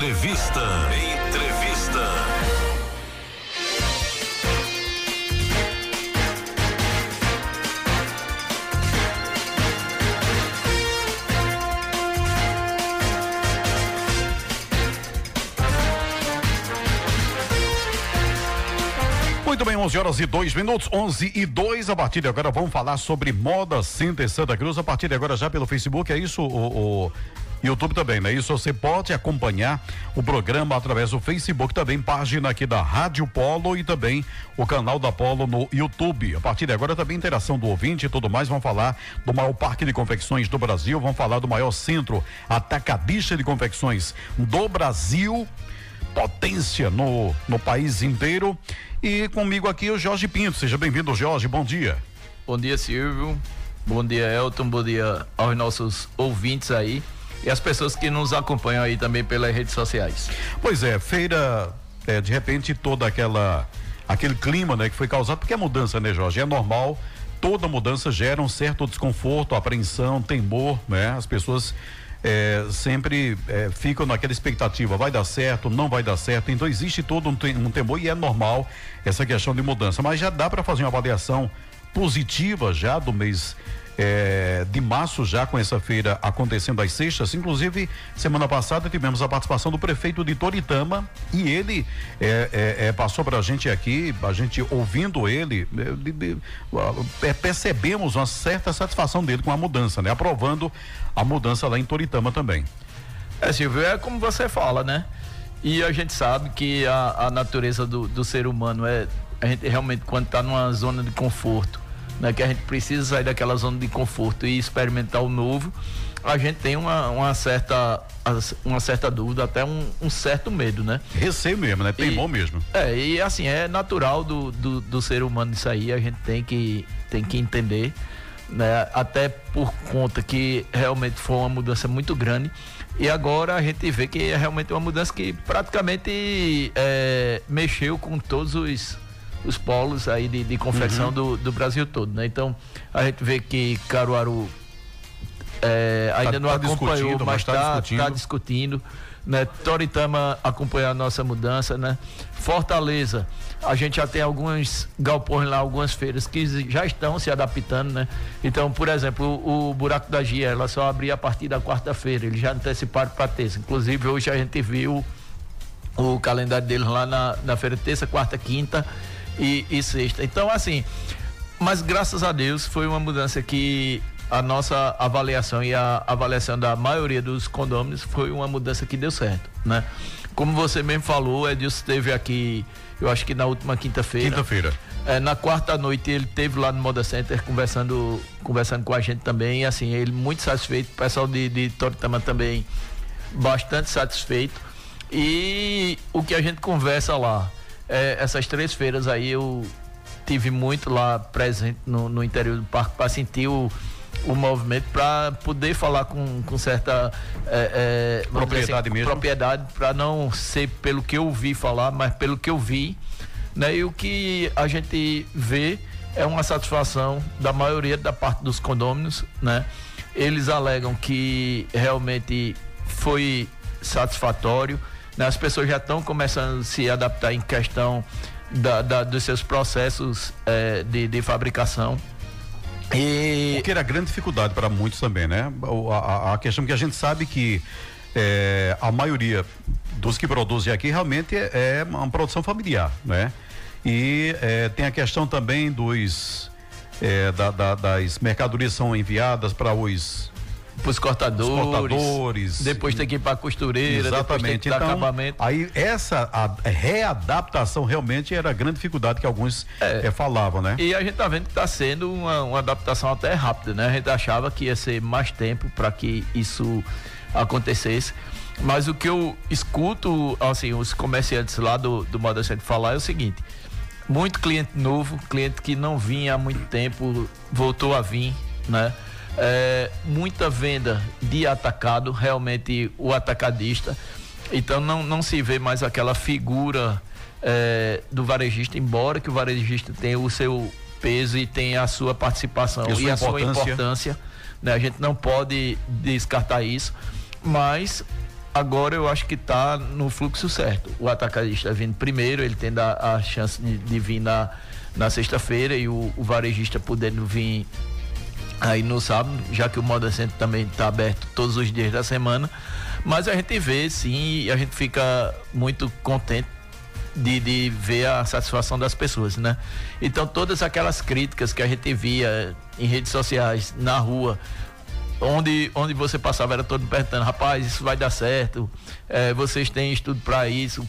Entrevista. Entrevista. Muito bem, 11 horas e 2 minutos, 11 e 2. A partir de agora vamos falar sobre Moda Center Santa Cruz. A partir de agora já pelo Facebook, é isso, o, o YouTube também, né? Isso você pode acompanhar o programa através do Facebook, também página aqui da Rádio Polo e também o canal da Polo no YouTube. A partir de agora também interação do ouvinte e tudo mais. Vamos falar do maior parque de confecções do Brasil, vamos falar do maior centro atacadista de confecções do Brasil potência no, no país inteiro. E comigo aqui o Jorge Pinto. Seja bem-vindo, Jorge. Bom dia. Bom dia, Silvio. Bom dia, Elton. Bom dia aos nossos ouvintes aí e as pessoas que nos acompanham aí também pelas redes sociais. Pois é, feira, é, de repente, toda aquela. aquele clima, né, que foi causado, porque é mudança, né, Jorge? É normal. Toda mudança gera um certo desconforto, apreensão, temor, né? As pessoas é, sempre é, ficam naquela expectativa, vai dar certo, não vai dar certo. Então existe todo um, um temor e é normal essa questão de mudança. Mas já dá para fazer uma avaliação positiva já do mês é, de março, já com essa feira acontecendo às sextas. Inclusive, semana passada tivemos a participação do prefeito de Toritama e ele é, é, é passou para a gente aqui, a gente ouvindo ele, é, é, percebemos uma certa satisfação dele com a mudança, né? Aprovando a mudança lá em Toritama também. É, Silvio, é como você fala, né? E a gente sabe que a, a natureza do, do ser humano é a gente realmente quando está numa zona de conforto né, que a gente precisa sair daquela zona de conforto e experimentar o novo, a gente tem uma, uma certa uma certa dúvida, até um, um certo medo, né? Receio mesmo, né? Temor mesmo. É, e assim, é natural do, do, do, ser humano isso aí, a gente tem que, tem que entender, né? Até por conta que realmente foi uma mudança muito grande. E agora a gente vê que é realmente uma mudança que praticamente é, mexeu com todos os os polos aí de, de confecção uhum. do, do Brasil todo, né? Então, a gente vê que Caruaru é, ainda tá, não tá acompanhou, mas está tá discutindo. Tá discutindo né? Toritama acompanhar a nossa mudança, né? Fortaleza, a gente já tem alguns galpões lá, algumas feiras que já estão se adaptando, né? Então, por exemplo, o, o Buraco da Gia, ela só abria a partir da quarta-feira, eles já anteciparam para terça. Inclusive, hoje a gente viu o calendário deles lá na, na feira terça, quarta, quinta e, e sexta. Então, assim, mas graças a Deus foi uma mudança que a nossa avaliação e a avaliação da maioria dos condôminos foi uma mudança que deu certo, né? Como você mesmo falou, Edilson esteve aqui, eu acho que na última quinta-feira. Quinta-feira. É, na quarta noite ele teve lá no Moda Center conversando, conversando com a gente também, e assim, ele muito satisfeito, o pessoal de, de Toritama também bastante satisfeito. E o que a gente conversa lá, é, essas três feiras aí eu tive muito lá presente no, no interior do parque para sentir o, o movimento para poder falar com, com certa é, é, propriedade assim, mesmo. propriedade para não ser pelo que eu ouvi falar mas pelo que eu vi né? E o que a gente vê é uma satisfação da maioria da parte dos condôminos né? Eles alegam que realmente foi satisfatório né? As pessoas já estão começando a se adaptar em questão da, da dos seus processos é, de, de fabricação. E... O que era grande dificuldade para muitos também, né? A, a, a, questão que a gente sabe que é, a maioria dos que produzem aqui realmente é, uma produção familiar, né? E é, tem a questão também dos da, da, das mercadorias são enviadas para os os cortadores, cortadores, depois tem que ir para costureira, exatamente. então, acabamento. Aí essa a readaptação realmente era a grande dificuldade que alguns é. é, falavam, né? E a gente tá vendo que está sendo uma, uma, adaptação até rápida, né? A gente achava que ia ser mais tempo para que isso acontecesse. Mas o que eu escuto, assim, os comerciantes lá do, do Moda Center falar é o seguinte: muito cliente novo, cliente que não vinha há muito tempo, voltou a vir, né? É, muita venda de atacado, realmente o atacadista. Então não, não se vê mais aquela figura é, do varejista, embora que o varejista tenha o seu peso e tenha a sua participação e, e a sua importância. Né? A gente não pode descartar isso, mas agora eu acho que está no fluxo certo. O atacadista vindo primeiro, ele tendo a, a chance de, de, vir na, na sexta-feira e o, o, varejista podendo vir aí no sábado, já que o Moda Center também está aberto todos os dias da semana. Mas a gente vê sim e a gente fica muito contente de, de ver a satisfação das pessoas, né? Então todas aquelas críticas que a gente via em redes sociais, na rua, onde, onde você passava era todo perguntando, rapaz, isso vai dar certo, é, vocês têm estudo para isso,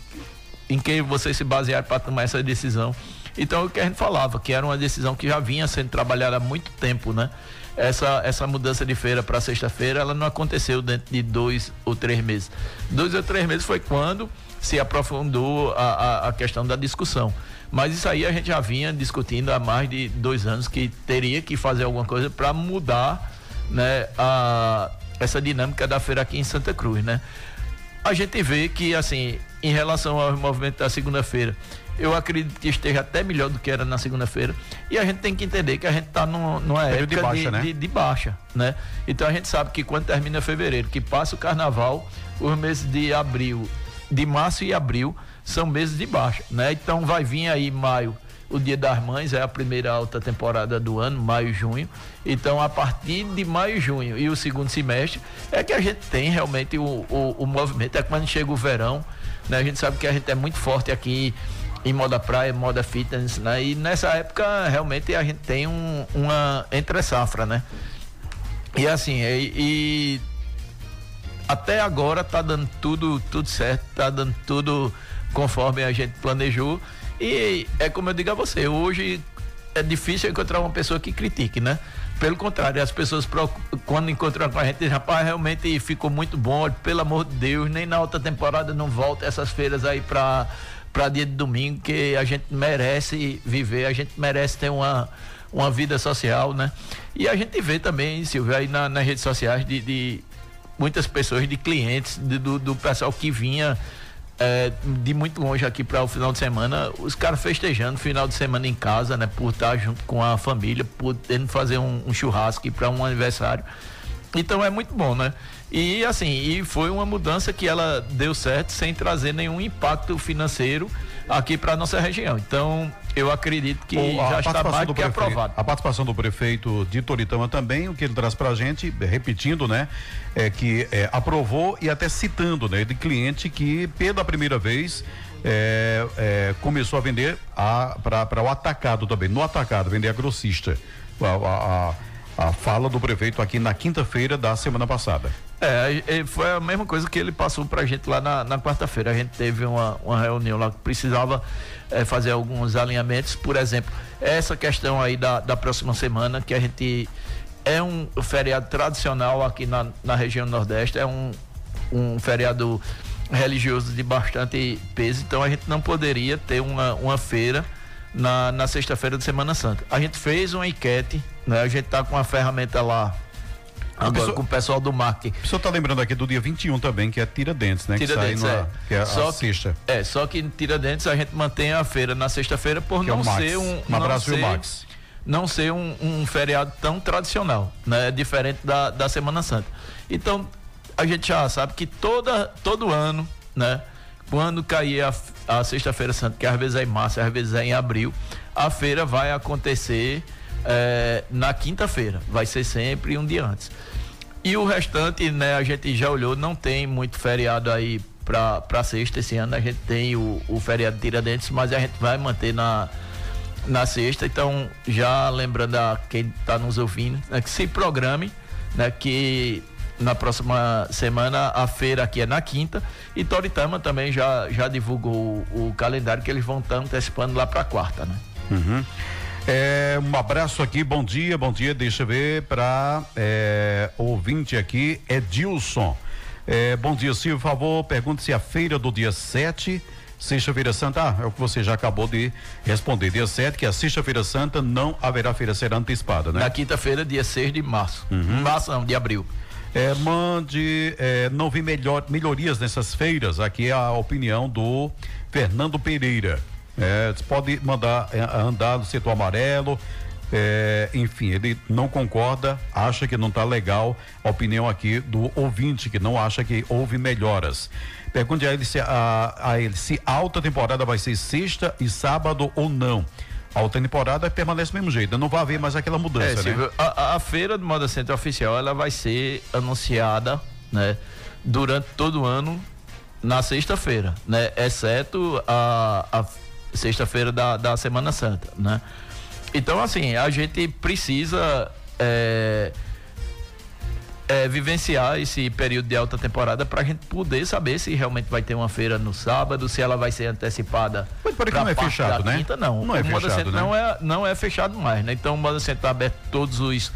em quem vocês se basearam para tomar essa decisão. Então o que a gente falava, que era uma decisão que já vinha sendo trabalhada há muito tempo, né? Essa, essa mudança de feira para sexta-feira, ela não aconteceu dentro de dois ou três meses. Dois ou três meses foi quando se aprofundou a, a, a questão da discussão. Mas isso aí a gente já vinha discutindo há mais de dois anos que teria que fazer alguma coisa para mudar né, a, essa dinâmica da feira aqui em Santa Cruz, né? A gente vê que, assim, em relação ao movimento da segunda-feira, eu acredito que esteja até melhor do que era na segunda-feira. E a gente tem que entender que a gente está numa época de baixa, de, né? de, de baixa, né? Então a gente sabe que quando termina fevereiro, que passa o carnaval, os meses de abril, de março e abril são meses de baixa, né? Então vai vir aí maio o Dia das Mães é a primeira alta temporada do ano, maio e junho. Então, a partir de maio e junho e o segundo semestre, é que a gente tem realmente o, o, o movimento. É quando chega o verão, né? A gente sabe que a gente é muito forte aqui em moda praia, moda fitness, né? E nessa época, realmente, a gente tem um, uma entre-safra, né? E assim, e, e até agora tá dando tudo, tudo certo, tá dando tudo conforme a gente planejou. E é como eu digo a você, hoje é difícil encontrar uma pessoa que critique, né? Pelo contrário, as pessoas quando encontram com a gente, rapaz, realmente ficou muito bom, pelo amor de Deus, nem na outra temporada não volta essas feiras aí para para dia de domingo, que a gente merece viver, a gente merece ter uma, uma vida social, né? E a gente vê também, Silvio, aí na, nas redes sociais de, de muitas pessoas, de clientes, de, do, do pessoal que vinha é, de muito longe aqui para o final de semana, os caras festejando final de semana em casa, né? Por estar junto com a família, podendo fazer um, um churrasco para um aniversário. Então é muito bom, né? E assim, e foi uma mudança que ela deu certo sem trazer nenhum impacto financeiro aqui para nossa região. Então, eu acredito que já está mais do que prefeito, aprovado. A participação do prefeito de Toritama também, o que ele traz para a gente, repetindo, né, é que é, aprovou e até citando, né, de cliente que pela primeira vez é, é, começou a vender para o atacado também, no atacado, vender a grossista. a, a, a a fala do prefeito aqui na quinta-feira da semana passada. É, foi a mesma coisa que ele passou para a gente lá na, na quarta-feira. A gente teve uma, uma reunião lá que precisava é, fazer alguns alinhamentos. Por exemplo, essa questão aí da, da próxima semana, que a gente é um feriado tradicional aqui na, na região Nordeste, é um, um feriado religioso de bastante peso, então a gente não poderia ter uma, uma feira na, na sexta-feira de Semana Santa. A gente fez uma enquete, né? A gente tá com uma ferramenta lá Agora, pessoa, com o pessoal do marketing. O senhor está lembrando aqui do dia 21 também, que é Tiradentes, né? Tiradentes, que, sai no, é. que é só a sexta. É, só que em Tiradentes a gente mantém a feira na sexta-feira por que é não é ser um. Um abraço, ser, Max. Não ser um, um, feriado tão tradicional, né? Diferente da, da Semana Santa. Então, a gente já sabe que toda, todo ano, né? Quando cair a, Sexta-feira Santa, que às vezes é em março, às vezes é em abril, a feira vai acontecer é, na quinta-feira. Vai ser sempre um dia antes. E o restante, né, a gente já olhou, não tem muito feriado aí para sexta esse ano. A gente tem o, o feriado de Tiradentes, mas a gente vai manter na, na sexta. Então, já lembrando a quem está nos ouvindo, né, que se programe, né, que na próxima semana a feira aqui é na quinta e Toritama também já, já divulgou o, o calendário que eles vão estar antecipando lá para quarta, né? Uhum. É, um abraço aqui, bom dia, bom dia, deixa eu ver para é, ouvinte aqui, Edilson. É, bom dia, Silvio, por favor, pergunte se a feira do dia 7 Sexta-feira Santa, ah, é o que você já acabou de responder. Dia 7, que é a Sexta-feira Santa, não haverá feira, será antecipada, né? Na quinta-feira, dia 6 de março. Uhum. Março não, de abril. É, mande, é, não vi melhor, melhorias nessas feiras. Aqui é a opinião do Fernando Pereira. É, pode mandar é, andar no setor amarelo. É, enfim, ele não concorda, acha que não está legal. A opinião aqui do ouvinte que não acha que houve melhoras. Pergunte a ele se a, a ele se alta temporada vai ser sexta e sábado ou não. A temporada permanece do mesmo jeito, não vai haver mais aquela mudança, é, né? A, a, feira do Moda Center oficial ela vai ser anunciada, né, durante todo o ano na sexta-feira, né, exceto a, a sexta-feira da, da Semana Santa, né? Então, assim, a gente precisa é, é, vivenciar esse período de alta temporada para a gente poder saber se realmente vai ter uma feira no sábado, se ela vai ser antecipada. Mas para que não é fechado, né? Quinta, não. Não é o fechado, Centro né? não é não é fechado mais, né? Então o Moda Centro está aberto todos os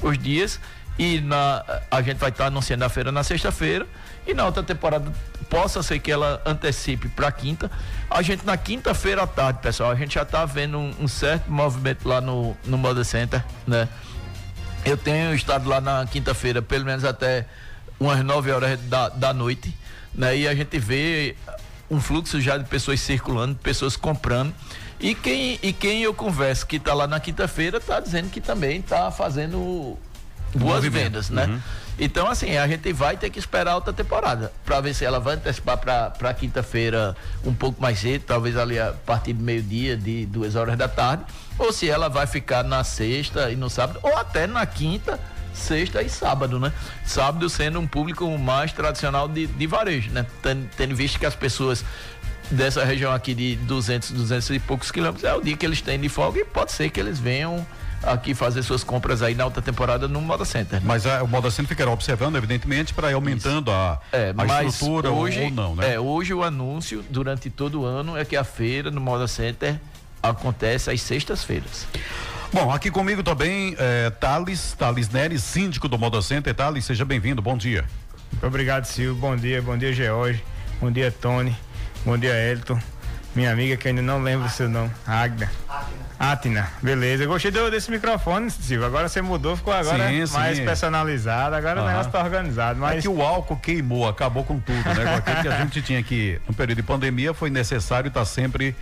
os dias e na, a gente vai estar tá anunciando a feira na sexta-feira e na outra temporada possa ser que ela antecipe para quinta. A gente na quinta-feira à tarde, pessoal, a gente já está vendo um, um, certo movimento lá no, no Moda Center, né? Eu tenho estado lá na quinta-feira, pelo menos até umas 9 horas da, da noite, né? E a gente vê um fluxo já de pessoas circulando, pessoas comprando. E quem, e quem eu converso que está lá na quinta-feira está dizendo que também está fazendo boas vendas, né? Uhum. Então, assim, a gente vai ter que esperar outra temporada para ver se ela vai antecipar para quinta-feira um pouco mais cedo, talvez ali a partir do meio-dia, de duas horas da tarde, ou se ela vai ficar na sexta e no sábado, ou até na quinta, sexta e sábado, né? Sábado sendo um público mais tradicional de, de varejo, né? Tendo, tendo visto que as pessoas dessa região aqui de 200, 200 e poucos quilômetros é o dia que eles têm de folga e pode ser que eles venham aqui fazer suas compras aí na alta temporada no Moda Center. Né? Mas a, o Moda Center ficará observando, evidentemente, para ir aumentando a, é, a estrutura hoje, ou, não, né? É, hoje o anúncio durante todo o ano é que a feira no Moda Center acontece às sextas-feiras. Bom, aqui comigo também é, Thales, Thales Neres, síndico do Moda Center. Thales, seja bem-vindo, bom dia. Muito obrigado, Silvio. Bom dia, bom dia, George. Bom dia, Tony. Bom dia, Elton. Minha amiga que ainda não lembro o seu nome, Agda. Atina, beleza. Eu gostei desse microfone, Silvio. Agora você mudou, ficou agora sim, mais sim. personalizado. Agora uhum. o negócio tá organizado. Mas... É que o álcool queimou, acabou com tudo, né? Com aquilo que a gente tinha aqui no período de pandemia, foi necessário estar tá sempre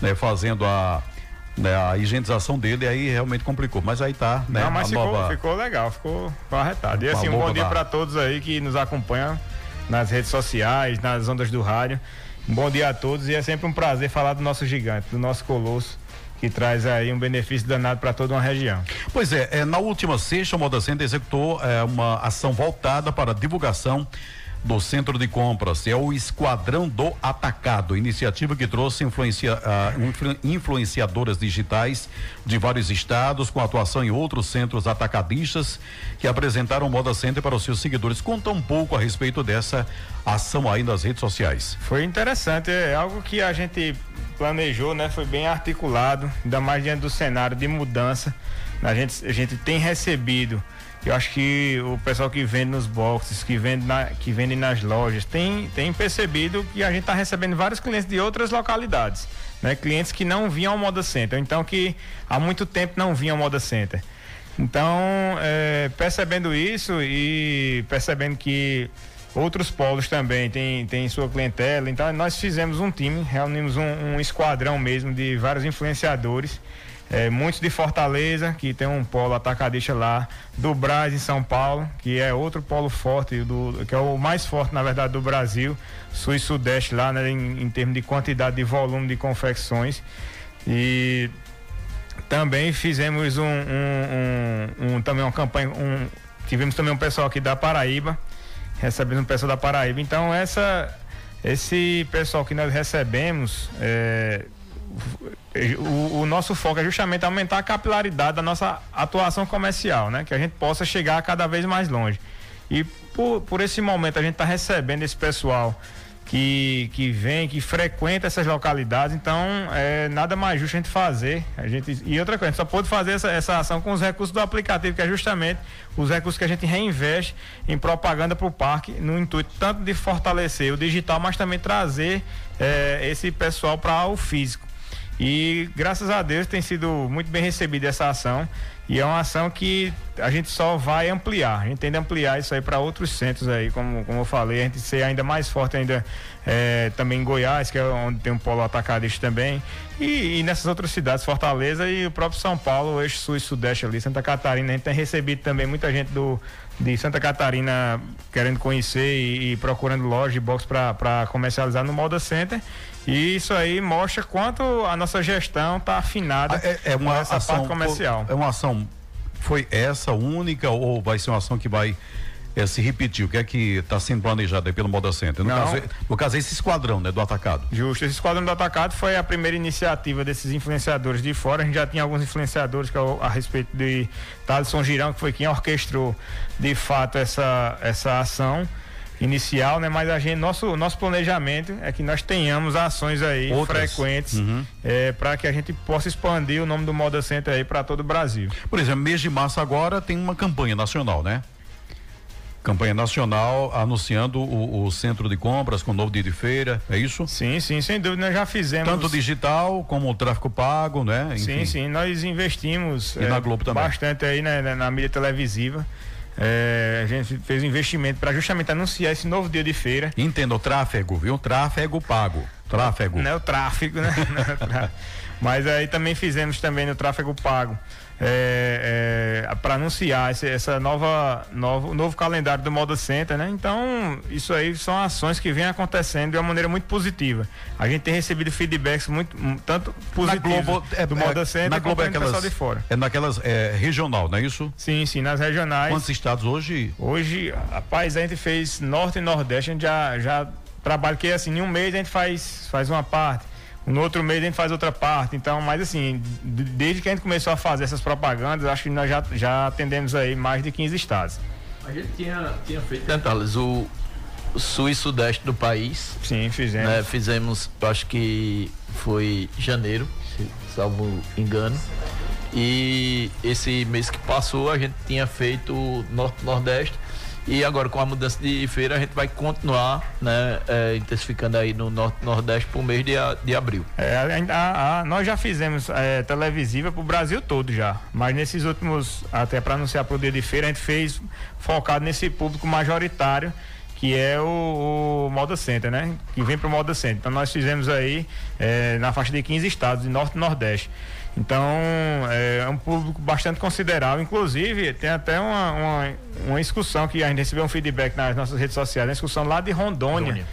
né, fazendo a, né, a higienização dele, e aí realmente complicou. Mas aí tá, né? Não, mas ficou, nova... ficou legal, ficou, ficou arretado. E assim, um bom dia para todos aí que nos acompanham nas redes sociais, nas ondas do rádio. Um bom dia a todos e é sempre um prazer falar do nosso gigante, do nosso colosso que traz aí um benefício danado para toda uma região. Pois é, é, na última sexta, o Moda Center executou é, uma ação voltada para divulgação do Centro de Compras. É o Esquadrão do Atacado, iniciativa que trouxe influencia, uh, influenciadoras digitais de vários estados, com atuação em outros centros atacadistas, que apresentaram o Moda Center para os seus seguidores. Conta um pouco a respeito dessa ação aí nas redes sociais. Foi interessante, é algo que a gente planejou, né? Foi bem articulado, ainda mais diante do cenário de mudança. A gente, a gente tem recebido eu acho que o pessoal que vende nos boxes, que vende, na, que vende nas lojas, tem, tem percebido que a gente está recebendo vários clientes de outras localidades. Né? Clientes que não vinham ao Moda Center, então que há muito tempo não vinham ao Moda Center. Então, é, percebendo isso e percebendo que outros polos também têm, têm sua clientela, então nós fizemos um time, reunimos um, um esquadrão mesmo de vários influenciadores é, muitos de Fortaleza, que tem um polo atacadista lá, do Brás em São Paulo, que é outro polo forte, do, que é o mais forte, na verdade, do Brasil, sul e sudeste lá, né, em, em termos de quantidade de volume de confecções. E também fizemos um, um, um, um também uma campanha, tivemos também um pessoal aqui da Paraíba, recebemos um pessoal da Paraíba. Então essa, esse pessoal que nós recebemos é, o, o, nosso foco é justamente aumentar a capilaridade da nossa atuação comercial, né? Que a gente possa chegar cada vez mais longe. E por, por esse momento a gente está recebendo esse pessoal que, que vem, que frequenta essas localidades, então é nada mais justo a gente fazer. A gente, e outra coisa, a gente só pode fazer essa, essa ação com os recursos do aplicativo, que é justamente os recursos que a gente reinveste em propaganda para o parque, no intuito tanto de fortalecer o digital, mas também trazer é, esse pessoal para o físico. E graças a Deus tem sido muito bem recebida essa ação, E é uma ação que a gente só vai ampliar. A gente tende a ampliar isso aí para outros centros aí, como, como eu falei, a gente ser ainda mais forte ainda é, também em Goiás, que é onde tem um polo atacadista também. E, e, nessas outras cidades, Fortaleza e o próprio São Paulo, o eixo sul e sudeste ali, Santa Catarina, a gente tem recebido também muita gente do, de Santa Catarina querendo conhecer e, e procurando loja e box para comercializar no Moda Center. E isso aí mostra quanto a nossa gestão está afinada é, é uma essa ação, parte comercial. É uma ação, foi essa única ou vai ser uma ação que vai é, se repetir? O que é que está sendo planejado aí pelo Moda Center? No, Não. caso, no caso, esse esquadrão né, do atacado. Justo, esse esquadrão do atacado foi a primeira iniciativa desses influenciadores de fora. A gente já tinha alguns influenciadores que, a, é a respeito de Thaleson Girão, que foi quem orquestrou de fato essa, essa ação inicial, né? Mas a gente, nosso, nosso planejamento é que nós tenhamos ações aí Outras. frequentes uhum. é, para que a gente possa expandir o nome do Moda Center aí para todo o Brasil. Por exemplo, mês de março agora tem uma campanha nacional, né? Campanha nacional anunciando o, o, centro de compras com o novo dia de feira, é isso? Sim, sim, sem dúvida, nós já fizemos. Tanto digital como o tráfego pago, né? Enfim. Sim, sim, nós investimos é, bastante aí né, na mídia televisiva. É, a gente fez um investimento para justamente anunciar esse novo dia de feira. Entenda o tráfego, viu? Tráfego pago. Tráfego. Não é o tráfego, né? É Mas aí também fizemos também no tráfego pago é, é, para anunciar esse, essa nova novo, novo calendário do Moda Center, né? Então isso aí são ações que vêm acontecendo de uma maneira muito positiva. A gente tem recebido feedbacks muito tanto positivos Globo, é, do Moda é, Center na Globo é aquelas, de fora. É naquelas é, regional, não é isso? Sim, sim, nas regionais. Quantos estados hoje? Hoje, rapaz, a gente fez norte e nordeste, a gente já já trabalha que assim, em um mês a gente faz faz uma parte no outro mês a gente faz outra parte. Então, mas assim, desde que a gente começou a fazer essas propagandas, acho que nós já, já atendemos aí mais de 15 estados. A gente tinha, tinha feito, né, Thales, o sul e sudeste do país. Sim, fizemos. Né, fizemos, acho que foi janeiro, salvo engano. E esse mês que passou a gente tinha feito norte-nordeste e agora com a mudança de feira a gente vai continuar, né, é, intensificando aí no norte nordeste por mês de, de abril. É, a, a, nós já fizemos é, televisiva para o Brasil todo já, mas nesses últimos até para anunciar para o dia de feira a gente fez focado nesse público majoritário que é o, o Moda Center, né? Que vem para o Moda Center. Então nós fizemos aí é, na faixa de 15 estados, de norte e nordeste. Então, é um público bastante considerável. Inclusive, tem até uma, uma, uma excursão que a gente recebeu um feedback nas nossas redes sociais, uma excursão lá de Rondônia. Rondônia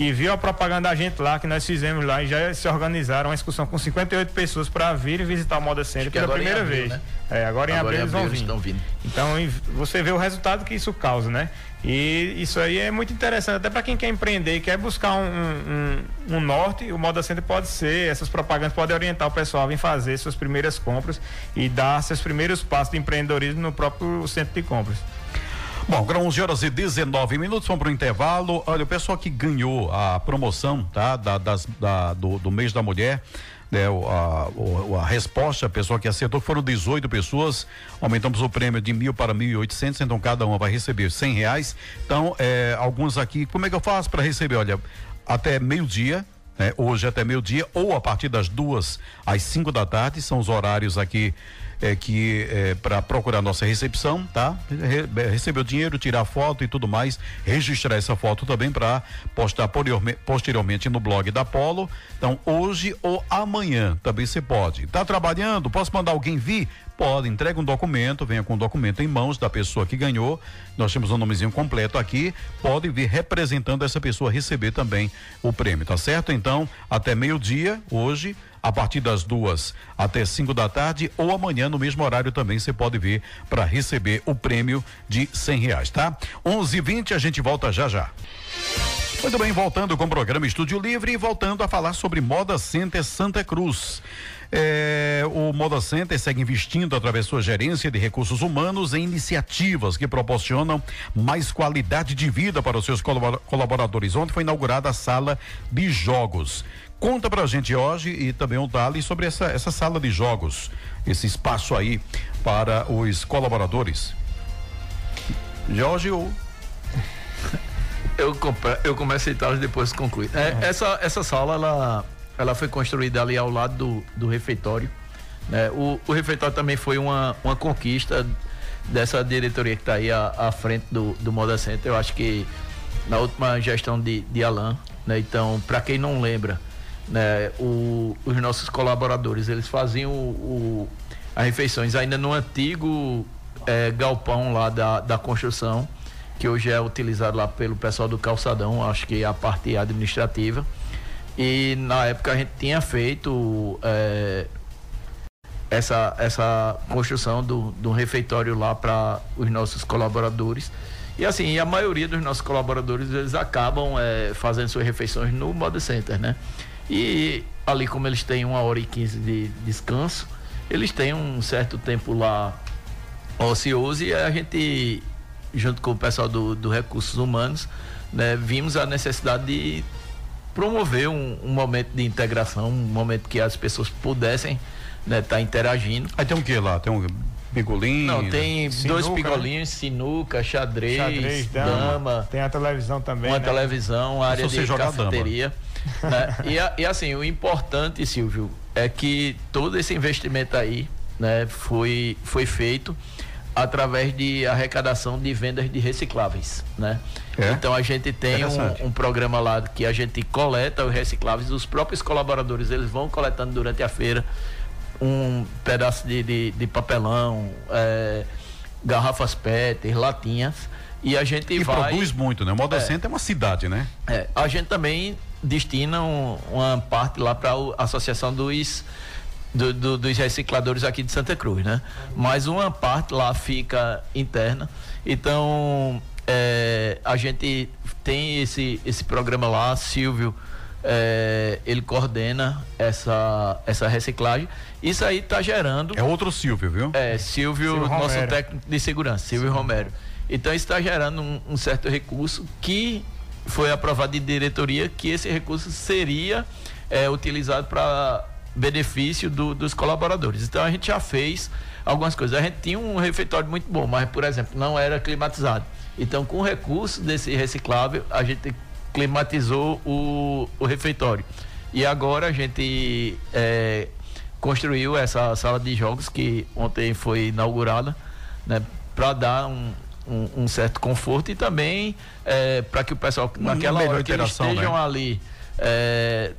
que viu a propaganda da gente lá, que nós fizemos lá, e já se organizaram uma excursão com 58 pessoas para vir e visitar o Moda Center pela primeira abril, vez. Né? É, agora em agora abril, em eles vão vir. Então você vê o resultado que isso causa, né? E isso aí é muito interessante, até para quem quer empreender e quer buscar um, um, um, norte, o Moda Center pode ser, essas propagandas podem orientar o pessoal a vir fazer suas primeiras compras e dar seus primeiros passos de empreendedorismo no próprio centro de compras. Bom, agora 11 horas e 19 minutos, vamos para o intervalo. Olha, o pessoal que ganhou a promoção, tá? Da, das, da, do, do mês da mulher, né, a, a, a, resposta, a pessoa que acertou foram 18 pessoas. Aumentamos o prêmio de mil para mil e oitocentos, então cada uma vai receber cem reais. Então, é, alguns aqui, como é que eu faço para receber? Olha, até meio-dia, né, hoje até meio-dia, ou a partir das duas às cinco da tarde, são os horários aqui é, que é, para procurar nossa recepção, tá? Re, receber o dinheiro, tirar foto e tudo mais, registrar essa foto também para postar posteriormente no blog da Polo. Então, hoje ou amanhã também você pode. Tá trabalhando? Posso mandar alguém vir? Pode, entrega um documento, venha com o um documento em mãos da pessoa que ganhou. Nós temos um nomezinho completo aqui. Pode vir representando essa pessoa receber também o prêmio, tá certo? Então, até meio-dia, hoje, a partir das duas até cinco da tarde ou amanhã no mesmo horário também você pode vir para receber o prêmio de cem reais, tá? Onze e vinte a gente volta já já. Muito bem, voltando com o programa Estúdio Livre e voltando a falar sobre Moda Center Santa Cruz. É, o Moda Center segue investindo através de sua gerência de recursos humanos em iniciativas que proporcionam mais qualidade de vida para os seus colaboradores. Ontem foi inaugurada a sala de jogos. Conta pra gente hoje e também o Dali sobre essa, essa sala de jogos, esse espaço aí para os colaboradores. Jorge ou. Eu, eu começo a citar e depois concluir. É, essa, essa sala, ela, ela foi construída ali ao lado do, do refeitório, Né? O, o refeitório também foi uma, uma conquista dessa diretoria que está aí à, à, frente do, do Moda Center. Eu acho que na última gestão de, de Alain, né? então, para quem não lembra, né? O, os nossos colaboradores eles faziam o, o, as refeições ainda no antigo é, galpão lá da, da construção, que hoje é utilizado lá pelo pessoal do calçadão, acho que é a parte administrativa. E na época a gente tinha feito é, essa, essa construção do, do refeitório lá para os nossos colaboradores. E assim, a maioria dos nossos colaboradores eles acabam é, fazendo suas refeições no Moda Center, né? E ali, como eles têm uma hora e quinze de descanso, eles têm um certo tempo lá ocioso e a gente, junto com o pessoal do, do Recursos Humanos, né, vimos a necessidade de promover um, um momento de integração, um momento que as pessoas pudessem né, tá interagindo. Aí tem o um que lá? Tem um pigolinho? Não, tem sinuca, dois né? pigolinhos, né? sinuca, xadrez, xadrez dama, dama, Tem a televisão também. Uma né? televisão, área de cafeteria. né? e, e assim, o importante, Silvio, é que todo esse investimento aí né, foi, foi feito através de arrecadação de vendas de recicláveis, né? É? Então a gente tem um, um, programa lá que a gente coleta os recicláveis, os próprios colaboradores eles vão coletando durante a feira um pedaço de, de, de papelão, é, garrafas PET, latinhas e a gente e vai produz muito, né? O Moda é, Center é uma cidade, né? É, a gente também destina um, uma parte lá para a associação dos do, do, dos recicladores aqui de Santa Cruz, né? Mas uma parte lá fica interna. Então, é, a gente tem esse, esse programa lá, Silvio, é, ele coordena essa, essa reciclagem. Isso aí está gerando. É outro Silvio, viu? É, Silvio, Silvio nosso Romero. técnico de segurança, Silvio Sim. Romero. Então, isso está gerando um, um certo recurso que foi aprovado de diretoria que esse recurso seria é, utilizado para benefício do, dos colaboradores. Então a gente já fez algumas coisas. A gente tinha um refeitório muito bom, mas, por exemplo, não era climatizado. Então, com o recurso desse reciclável, a gente climatizou o, o refeitório. E agora a gente é, construiu essa sala de jogos que ontem foi inaugurada, né, para dar um, um, um, certo conforto e também é, para que o pessoal, naquela hora que eles estejam né? ali, é,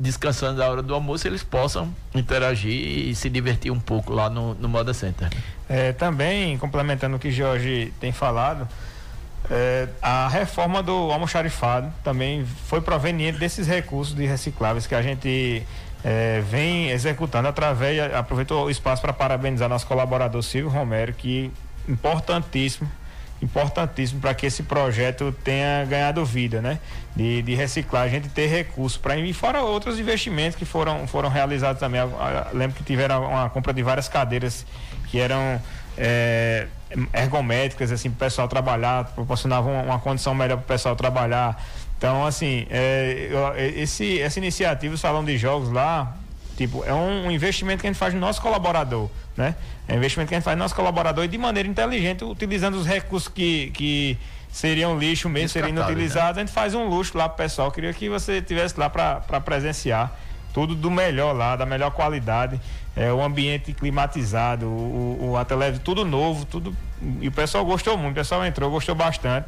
descansando da hora do almoço, eles possam interagir e se divertir um pouco lá no, no Moda Center. É, também, complementando o que Jorge tem falado, é, a reforma do almoxarifado também foi proveniente desses recursos de recicláveis que a gente é, vem executando através, aproveitou o espaço para parabenizar nosso colaborador Silvio Romero, que importantíssimo importantíssimo para que esse projeto tenha ganhado vida, né? De, de reciclar, a gente ter recursos para ir fora outros investimentos que foram, foram realizados também. Eu, eu lembro que tiveram uma compra de várias cadeiras que eram é, ergométricas, assim, para o pessoal trabalhar, proporcionavam uma, uma condição melhor para o pessoal trabalhar. Então, assim, é, esse, essa iniciativa, o Salão de Jogos lá, tipo, é um, investimento que a gente faz no nosso colaborador, né? É um investimento que a gente faz no nosso colaborador e de maneira inteligente, utilizando os recursos que, que seriam lixo mesmo, seriam né? inutilizados, né? a gente faz um luxo lá pro pessoal. Eu queria que você tivesse lá para presenciar tudo do melhor lá, da melhor qualidade, é, o ambiente climatizado, o, o, a televisão, tudo novo, tudo. E o pessoal gostou muito, o pessoal entrou, gostou bastante.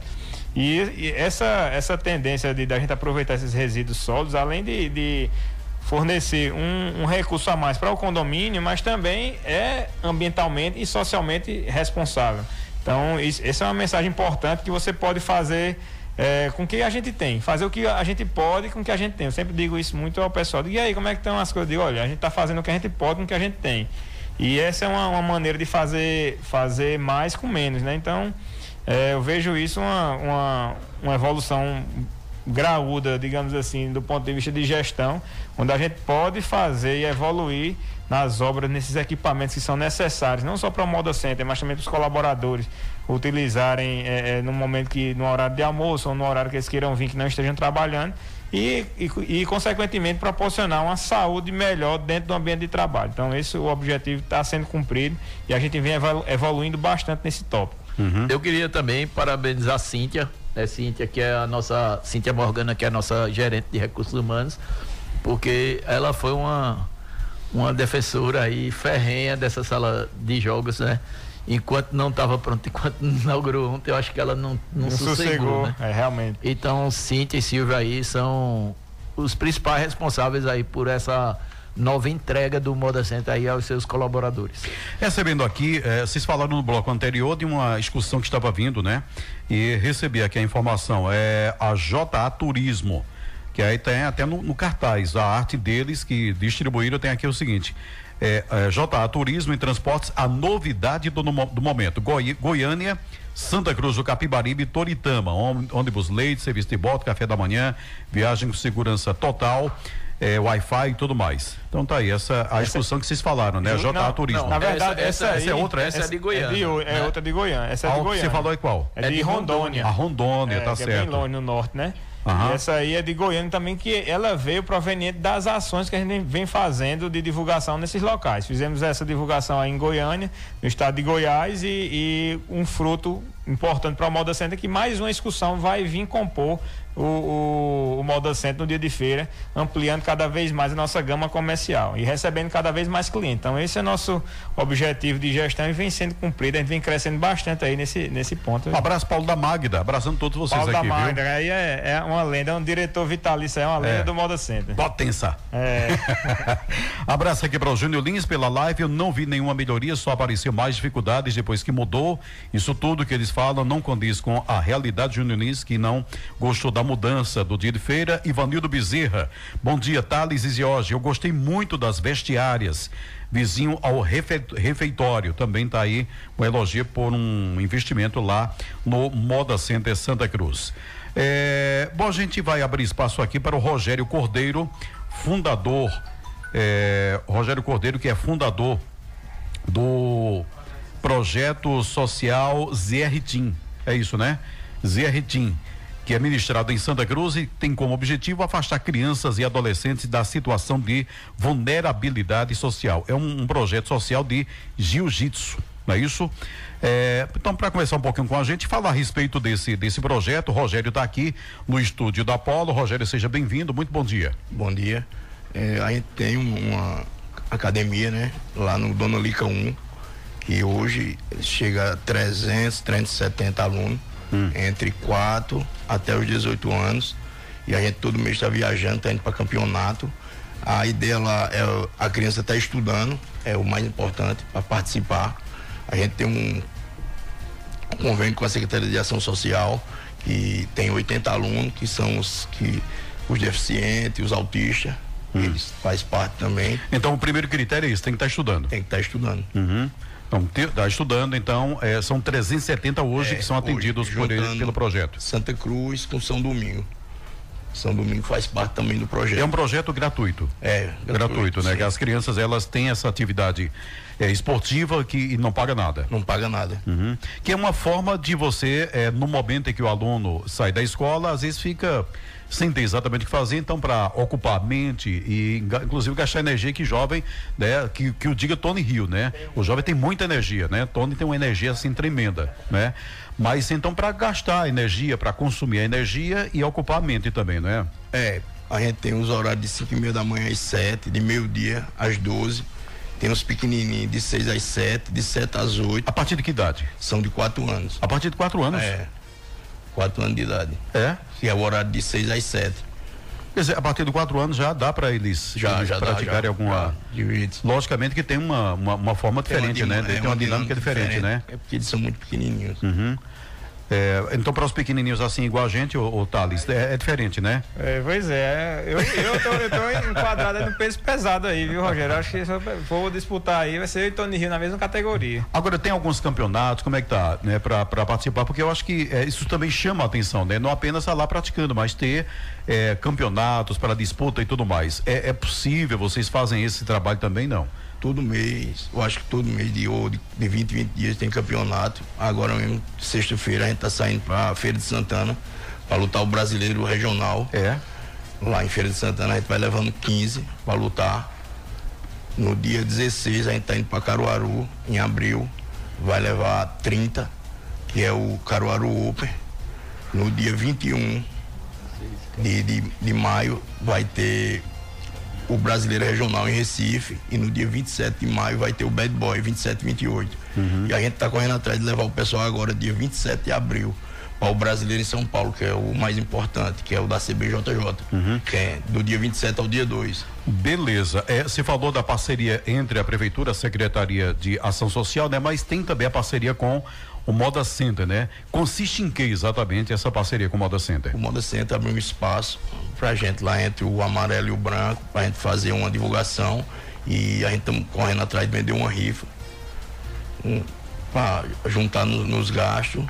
E, e essa, essa tendência de da gente aproveitar esses resíduos sólidos, além de, de fornecer um, um, recurso a mais para o condomínio, mas também é ambientalmente e socialmente responsável. Então, isso, essa é uma mensagem importante que você pode fazer é, com o que a gente tem, fazer o que a gente pode com o que a gente tem. Eu sempre digo isso muito ao pessoal. E aí, como é que estão as coisas? Eu digo, olha, a gente está fazendo o que a gente pode com o que a gente tem. E essa é uma, uma maneira de fazer, fazer mais com menos, né? Então, é, eu vejo isso uma, uma, uma evolução graúda, digamos assim, do ponto de vista de gestão, onde a gente pode fazer e evoluir nas obras, nesses equipamentos que são necessários, não só para o Moda Center, mas também para os colaboradores utilizarem é, é, no momento que, no horário de almoço ou no horário que eles queiram vir, que não estejam trabalhando, e, e, e consequentemente, proporcionar uma saúde melhor dentro do ambiente de trabalho. Então, esse o objetivo está sendo cumprido e a gente vem evoluindo bastante nesse tópico. Uhum. Eu queria também parabenizar a Cíntia né, Cíntia, que é a nossa, Cíntia Morgana, que é a nossa gerente de recursos humanos, porque ela foi uma, uma defensora aí ferrenha dessa sala de jogos, né? Enquanto não estava pronto, enquanto inaugurou ontem, eu acho que ela não, não, não sossegou, sossegou, né? É, realmente. Então, Cintia e Silvia aí são os principais responsáveis aí por essa nova entrega do Moda Center aí aos seus colaboradores. Recebendo aqui, eh, vocês falaram no bloco anterior de uma excursão que estava vindo, né? E recebi aqui a informação, é a JA Turismo, que aí tem até no, no cartaz, a arte deles que distribuíram tem aqui o seguinte, é, é, JA Turismo e Transportes, a novidade do, do momento, Goi, Goiânia, Santa Cruz do Capibaribe, Toritama, ônibus leite, serviço de bota, café da manhã, viagem com segurança total é, Wi-Fi e tudo mais. Então tá aí, essa a excursão que vocês falaram, né? JA não, Turismo. Não, na verdade, essa, essa, essa é outra, essa, essa é de Goiânia. É, de, é né? outra de Goiânia. Essa é de Goiânia. Você falou é qual? É, de, Rondônia. A Rondônia, tá certo. É bem longe no norte, né? Uhum. E essa aí é de Goiânia também, que ela veio proveniente das ações que a gente vem fazendo de divulgação nesses locais. Fizemos essa divulgação aí em Goiânia, no estado de Goiás, e, e um fruto importante para o Moda Center que mais uma excursão vai vir compor o, o, o Moda Center no dia de feira, ampliando cada vez mais a nossa gama comercial e recebendo cada vez mais clientes. Então, esse é nosso objetivo de gestão e vem sendo cumprido. A gente vem crescendo bastante aí nesse, nesse ponto. Um abraço, Paulo da Magda. Abraçando todos vocês Paulo aqui. Paulo da Magda, viu? aí é, é, uma lenda, é um diretor vitalício, é uma lenda é. do Moda Center. Potença. É. abraço aqui para o Júnior Lins pela live. Eu não vi nenhuma melhoria, só apareceu mais dificuldades depois que mudou. Isso tudo que eles falam não condiz com a realidade Júnior Lins, que não gostou da mudança do dia de feira. Ivanildo Bezerra. Bom dia, Thales e Zioge. Eu gostei muito das vestiárias vizinho ao refeitório. Também está aí um elogio por um investimento lá no Moda Center Santa Cruz. É, bom, a gente vai abrir espaço aqui para o Rogério Cordeiro, fundador. É, Rogério Cordeiro, que é fundador do projeto social Zerritim. É isso, né? Zerritim que é ministrado em Santa Cruz e tem como objetivo afastar crianças e adolescentes da situação de vulnerabilidade social. É um, um projeto social de jiu-jitsu, não é isso? É, então, para começar um pouquinho com a gente, falar a respeito desse, desse projeto, o Rogério está aqui no estúdio da Polo. Rogério, seja bem-vindo, muito bom dia. Bom dia. É, a gente tem uma academia, né, lá no Dona Lica 1, que hoje chega a 300, 370 alunos hum. entre 4 até os 18 anos. E a gente todo mês está viajando, está indo para campeonato. A ideia lá é a criança está estudando, é o mais importante para participar. A gente tem um convênio com a Secretaria de Ação Social, que tem 80 alunos, que são os que os deficientes, os autistas, hum. eles faz parte também. Então o primeiro critério é isso, tem que estar tá estudando. Tem que estar tá estudando. Uhum. Então, está estudando, então, é, são 370 hoje é, que são atendidos hoje, por ele, pelo projeto. Santa Cruz com São Domingo. São Domingo faz parte também do projeto. É um projeto gratuito. É, gratuito, gratuito né? Que as crianças elas têm essa atividade é, esportiva que não paga nada. Não paga nada. Uhum. Que é uma forma de você, é, no momento em que o aluno sai da escola, às vezes fica sem ter exatamente o que fazer, então para ocupar a mente e inclusive gastar energia que jovem, né, que, que o diga Tony Rio, né? O jovem tem muita energia, né? Tony tem uma energia assim tremenda, né? Mas então para gastar energia, para consumir a energia e ocupar a mente também, não é? É, a gente tem os horários de 5 e meia da manhã às 7, de meio-dia às 12. Tem os pequenininhos de 6 às 7, de 7 às 8. A partir de que idade? São de 4 anos. A partir de 4 anos? É. 4 anos de idade. É? Que é o horário de 6 às 7. Quer dizer, a partir de 4 anos já dá para eles, já, eles já praticarem dá, alguma. Já, Logicamente que tem uma, uma, uma forma diferente, né? Tem uma dinâmica diferente, diferente, né? É porque eles são muito pequenininhos. Uhum. É, então, para os pequenininhos assim, igual a gente, o, o Thales, é, é, diferente, né? É, pois é. Eu, eu, tô, eu tô enquadrado no peso pesado aí, viu, Rogério? Acho que se eu for disputar aí, vai ser eu e Tony Rio na mesma categoria. Agora, tem alguns campeonatos, como é que tá, né, para participar? Porque eu acho que é, isso também chama a atenção, né? Não apenas estar lá praticando, mas ter é, campeonatos para disputa e tudo mais. É, é possível, vocês fazem esse trabalho também, não? Todo mês, eu acho que todo mês de, de, de 20, 20 dias tem campeonato. Agora mesmo, sexta-feira, a gente tá saindo pra Feira de Santana para lutar o brasileiro regional. É. Lá em Feira de Santana a gente vai levando 15 para lutar. No dia 16 a gente tá indo para Caruaru, em abril, vai levar 30, que é o Caruaru Open. No dia 21 de, de, de maio vai ter o brasileiro regional em Recife e no dia 27 de maio vai ter o Bad Boy 27 e 28. Uhum. E a gente está correndo atrás de levar o pessoal agora dia 27 de abril para o brasileiro em São Paulo, que é o mais importante, que é o da CBJJ, uhum. que é do dia 27 ao dia 2. Beleza. É, você falou da parceria entre a Prefeitura, a Secretaria de Ação Social, né? Mas tem também a parceria com o Moda Center, né? Consiste em que exatamente essa parceria com o Moda Center? O Moda Center abriu um espaço pra gente lá entre o amarelo e o branco, pra gente fazer uma divulgação e a gente estamos correndo atrás de vender uma rifa. Um, para juntar no, nos gastos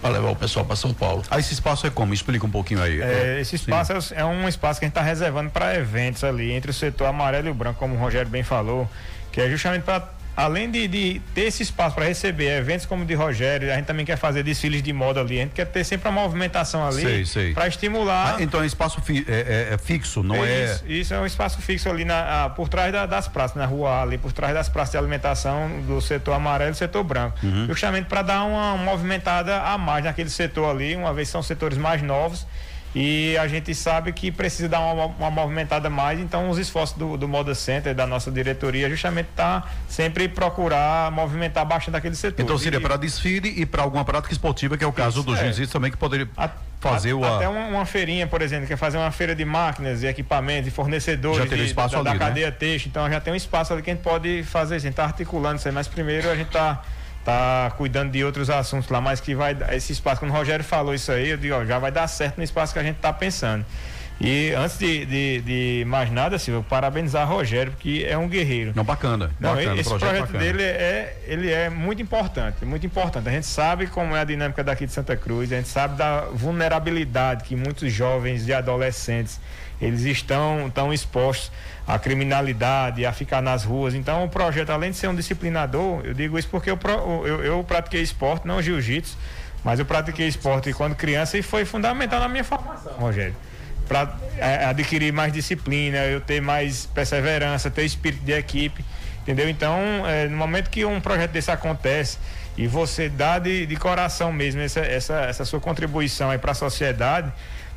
para levar o pessoal para São Paulo. Ah, esse espaço é como? Explica um pouquinho aí. É, esse espaço é, é, um espaço que a gente está reservando para eventos ali, entre o setor amarelo e o branco, como o Rogério bem falou, que é justamente para além de, de, ter esse espaço para receber eventos como o de Rogério, a gente também quer fazer desfiles de moda ali. A gente quer ter sempre uma movimentação ali para estimular. Ah, então é espaço fi, é, é, é, fixo, não é? Isso, isso, é um espaço fixo ali na, a, por trás da, das praças, na rua ali, por trás das praças de alimentação do setor amarelo e setor branco. Uhum. Justamente para dar uma, uma movimentada a mais naquele setor ali, uma vez são setores mais novos e a gente sabe que precisa dar uma, uma movimentada mais, então os esforços do, do Moda Center, da nossa diretoria, justamente tá sempre procurar movimentar bastante aquele setor. Então seria para desfile e para alguma prática esportiva, que é o caso Isso, do é. jiu-jitsu também, que poderia a, fazer o... Até uma, uma, feirinha, por exemplo, que é fazer uma feira de máquinas e equipamentos e fornecedores já de, espaço da, ali, da né? cadeia texto, então já tem um espaço ali que a gente pode fazer, a gente tá articulando isso aí, mas primeiro a gente tá tá cuidando de outros assuntos lá, mas que vai esse espaço, quando o Rogério falou isso aí, eu digo, ó, já vai dar certo no espaço que a gente tá pensando. E antes de, de, de mais nada, Silvio, parabenizar o Rogério, porque é um guerreiro. Não, bacana. Não, bacana, esse projeto, projeto dele é, ele é muito importante, muito importante. A gente sabe como é a dinâmica daqui de Santa Cruz, a gente sabe da vulnerabilidade que muitos jovens e adolescentes eles estão tão expostos à criminalidade, a ficar nas ruas. Então, o projeto, além de ser um disciplinador, eu digo isso porque eu, eu, eu pratiquei esporte, não jiu-jitsu, mas eu pratiquei esporte quando criança e foi fundamental na minha formação, Rogério. Para é, adquirir mais disciplina, eu ter mais perseverança, ter espírito de equipe, entendeu? Então, é, no momento que um projeto desse acontece e você dá de, de coração mesmo essa, essa, essa sua contribuição para a sociedade,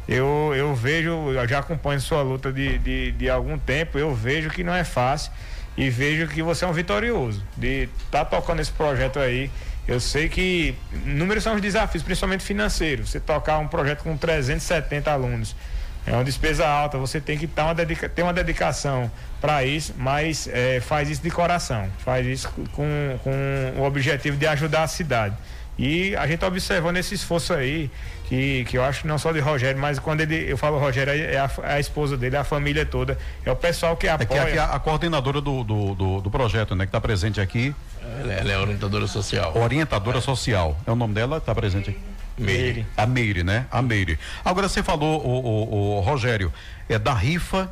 eu, eu vejo, eu já acompanho sua luta de, de, de algum tempo, eu vejo que não é fácil e vejo que você é um vitorioso de estar tá tocando esse projeto aí. Eu sei que números são os desafios, principalmente financeiros. Você tocar um projeto com 370 alunos é uma despesa alta, você tem que tá uma dedica, ter uma dedicação para isso, mas é, faz isso de coração, faz isso com, com o objetivo de ajudar a cidade. E a gente tá observando esse esforço aí, que, que eu acho não só de Rogério, mas quando ele, eu falo Rogério, é a, é a esposa dele, é a família toda, é o pessoal que apoia. É que é a, a, coordenadora do, do, do, do, projeto, né, que está presente aqui. Ela, ela, é orientadora social. Orientadora é. social. É o nome dela? Está presente aqui. Meire. A Meire, né? A Meire. Agora você falou, o, o, o Rogério, é da rifa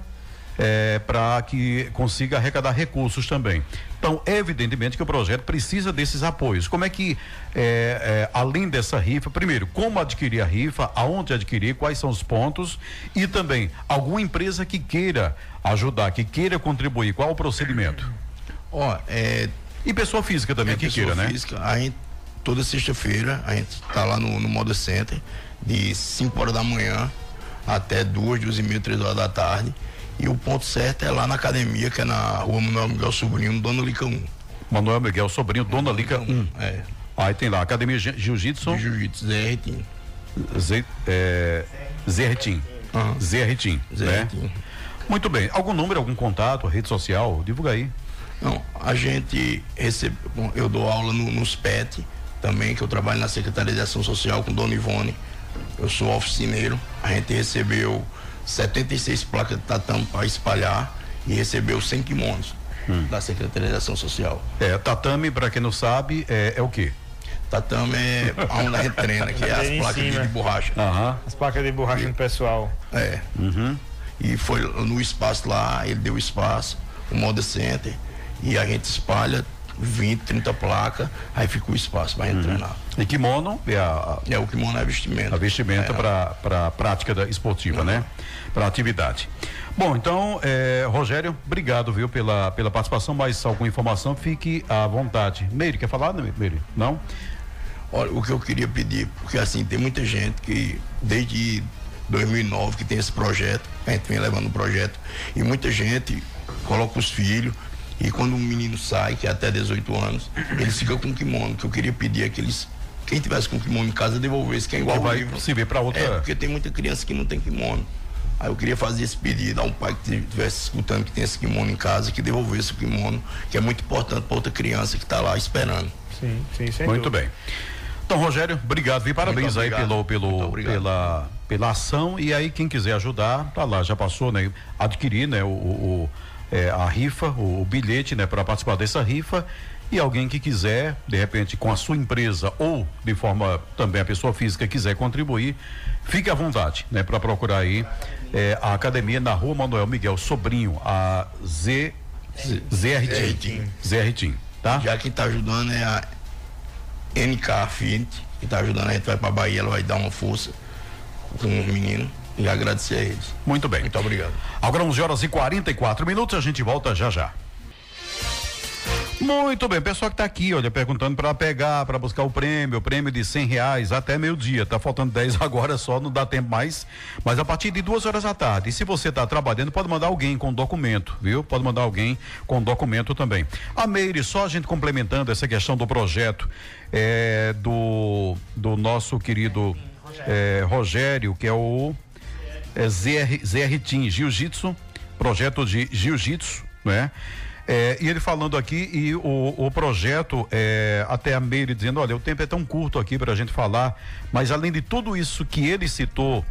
é, para que consiga arrecadar recursos também. Então, evidentemente que o projeto precisa desses apoios. Como é que, é, é, além dessa rifa, primeiro, como adquirir a rifa, aonde adquirir, quais são os pontos e também alguma empresa que queira ajudar, que queira contribuir, qual o procedimento? Ó, é, e pessoa física também é, que queira, né? Física, a gente, toda sexta-feira a gente está lá no, no Moda Center de 5 horas da manhã até duas, duas e meia, três horas da tarde e o ponto certo é lá na academia, que é na rua Manuel Miguel Sobrinho, Dona Lica 1. Manuel Miguel Sobrinho, Dona Lica 1. É. Aí tem lá, Academia Jiu-Jitsu. Jiu-Jitsu, Zé Retim. Zé, é, Zé Retim. Zé Retim. Zé né? Retim. Muito bem. Algum número, algum contato, rede social? Divulga aí. Não, a gente recebe. Bom, eu dou aula no, nos PET também, que eu trabalho na Secretaria de Ação Social com Dona Ivone. Eu sou oficineiro. A gente recebeu 76 placas de tatame para espalhar e recebeu 100 kimonos hum. da Secretaria de Ação Social. É, tatame, para quem não sabe, é, é o quê? Tatame é onde a gente treina, que é as placas de, de, borracha. Uhum. As placas de borracha e, no pessoal. É. Uhum. E foi no espaço lá, ele deu espaço, o Moda Center, e a gente espalha 20, 30 placas, aí fica o espaço para uhum. treinar. E kimono é a, É, o kimono é vestimenta. A vestimenta é, para a prática da esportiva, uhum. né? Para atividade. Bom, então, é, Rogério, obrigado, viu, pela, pela participação. Mais alguma informação, fique à vontade. Meire, quer falar, Meire? Não? Olha, o que eu queria pedir, porque assim, tem muita gente que desde 2009 que tem esse projeto, a gente vem levando o projeto e muita gente coloca os filhos e quando um menino sai, que é até 18 anos, ele fica com kimono, que eu queria pedir aqueles quem tivesse com kimono em casa devolvesse, que é igual Que vai livro. se ver para outra. É, porque tem muita criança que não tem kimono. Aí eu queria fazer esse pedido a um pai que estivesse escutando que tem esse kimono em casa, que devolvesse o kimono, que é muito importante para outra criança que está lá esperando. Sim, sim, sem Muito dúvida. bem. Então, Rogério, obrigado e parabéns aí pelo, pelo, pela, pela ação. E aí, quem quiser ajudar, tá lá, já passou, né? Adquirir, né? O, o- é, a rifa, o, o bilhete, né? Para participar dessa rifa. E alguém que quiser, de repente, com a sua empresa ou de forma também a pessoa física quiser contribuir, fique à vontade, né? Para procurar aí é, a academia na rua Manuel Miguel Sobrinho, a Z, Z, tá? Já quem está ajudando é a NK Affinity, que está ajudando, a gente vai para Bahia, ela vai dar uma força com os meninos e agradecer a eles. Muito bem. Muito obrigado. Agora 11 horas e 44 minutos, a gente volta já já. Muito bem, pessoal que está aqui, olha, perguntando para pegar, para buscar o prêmio, o prêmio de cem reais até meio-dia. Tá faltando 10 agora só, não dá tempo mais. Mas a partir de duas horas da tarde. E se você está trabalhando, pode mandar alguém com documento, viu? Pode mandar alguém com documento também. A Meire, só a gente complementando essa questão do projeto é, do, do nosso querido é, Rogério, que é o é ZR, ZR Team Jiu-Jitsu, projeto de Jiu-Jitsu, né? É, e ele falando aqui e o, o projeto, é, até a Meire dizendo, olha, o tempo é tão curto aqui para a gente falar, mas além de tudo isso que ele citou,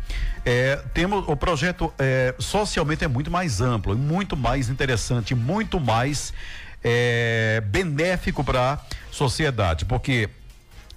é, temos o projeto é, socialmente é muito mais amplo, muito mais interessante, muito mais é, benéfico para a sociedade, porque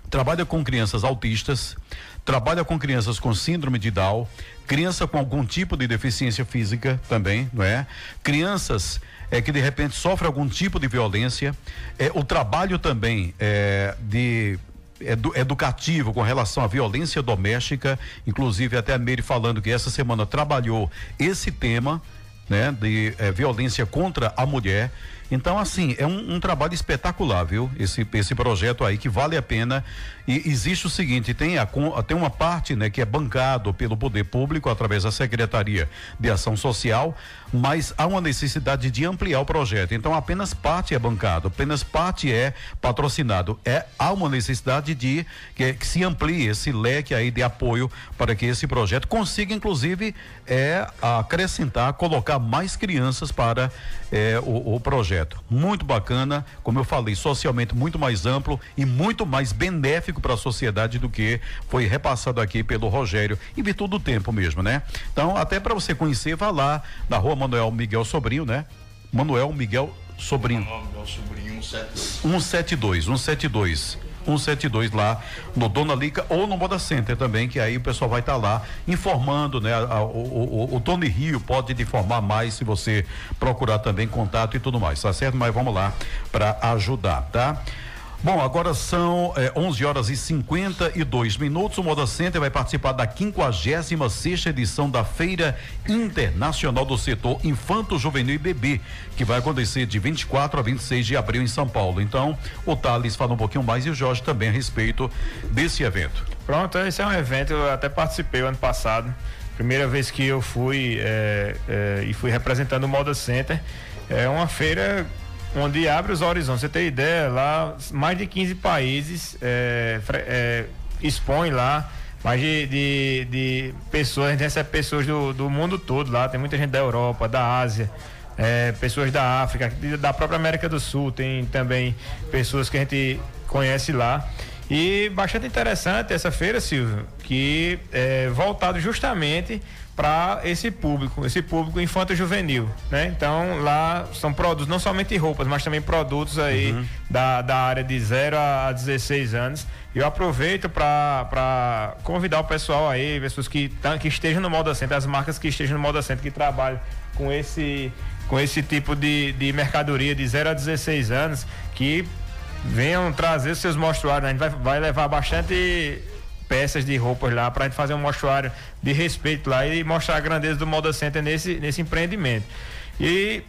trabalha com crianças autistas, trabalha com crianças com síndrome de Down, criança com algum tipo de deficiência física também, não é? Crianças é, que de repente sofrem algum tipo de violência, é, o trabalho também é, de edu- educativo com relação à violência doméstica, inclusive até a Meire falando que essa semana trabalhou esse tema, né, de eh, violência contra a mulher. Então, assim, é um, um trabalho espetacular, viu? Esse, esse projeto aí que vale a pena. E existe o seguinte: tem, a, tem uma parte né, que é bancado pelo poder público através da Secretaria de Ação Social, mas há uma necessidade de ampliar o projeto. Então, apenas parte é bancado, apenas parte é patrocinado. É, há uma necessidade de que, que se amplie esse leque aí de apoio para que esse projeto consiga, inclusive, é, acrescentar, colocar mais crianças para é, o, o projeto. Muito bacana, como eu falei, socialmente muito mais amplo e muito mais benéfico para a sociedade do que foi repassado aqui pelo Rogério, em virtude do tempo mesmo, né? Então, até para você conhecer, vá lá na rua Manuel Miguel Sobrinho, né? Manuel Miguel Sobrinho. Meu sobrinho, 172. 172, 172. 172 lá no Dona Lica ou no Moda Center também, que aí o pessoal vai estar lá informando, né? A- a- o, o, o Tony Rio pode te informar mais se você procurar também contato e tudo mais, tá certo? Mas vamos lá para ajudar, tá? Bom, agora são eh, 11 horas e 52 minutos. O Moda Center vai participar da 56 sexta edição da Feira Internacional do Setor Infanto, Juvenil e Bebê, que vai acontecer de 24 a 26 de abril em São Paulo. Então, o Thales fala um pouquinho mais e o Jorge também a respeito desse evento. Pronto, esse é um evento, eu até participei ano passado. Primeira vez que eu fui é, é, e fui representando o Moda Center. É uma feira onde abre os horizontes. Você tem ideia, lá mais de 15 países é, é, expõem lá. Mais de, de, de pessoas, a gente recebe pessoas do, do mundo todo lá, tem muita gente da Europa, da Ásia, é, pessoas da África, da própria América do Sul, tem também pessoas que a gente conhece lá. E bastante interessante essa feira, Silvio, que é voltado justamente para esse público, esse público infanto-juvenil, né? Então lá são produtos, não somente roupas, mas também produtos aí da, da área de 0 a 16 anos. E eu aproveito para convidar o pessoal aí, pessoas que, tão- que estejam no Moda Center, as marcas que estejam no Moda Center, que trabalham com esse, com esse tipo de, de mercadoria de 0 a 16 anos, que venham trazer seus mostruários. né? A gente vai, vai levar bastante peças de roupas lá para a gente fazer um mostruário de respeito lá e mostrar a grandeza do Moda Center nesse, nesse empreendimento. E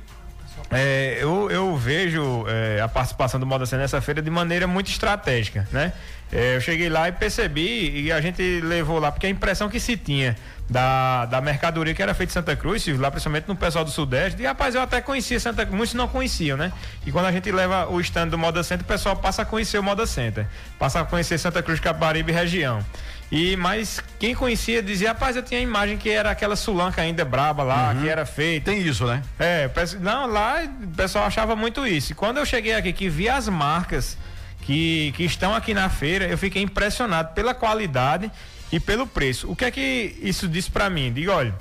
é, eu, eu vejo é, a participação do Moda Center nessa feira de maneira muito estratégica, né? É, eu cheguei lá e percebi e a gente levou lá, porque a impressão que se tinha da, da mercadoria que era feita em Santa Cruz, lá principalmente no pessoal do Sudeste. E rapaz, eu até conhecia Santa Cruz, muitos não conheciam, né? E quando a gente leva o stand do Moda Center, o pessoal passa a conhecer o Moda Center, passa a conhecer Santa Cruz, Caparibe e região. E mas quem conhecia dizia, rapaz, eu tinha a imagem que era aquela sulanca ainda braba lá, uhum. que era feita. Tem isso, né? É, não, lá o pessoal achava muito isso. E quando eu cheguei aqui que vi as marcas que, que estão aqui na feira, eu fiquei impressionado pela qualidade e pelo preço. O que é que isso disse para mim? Diga, olha,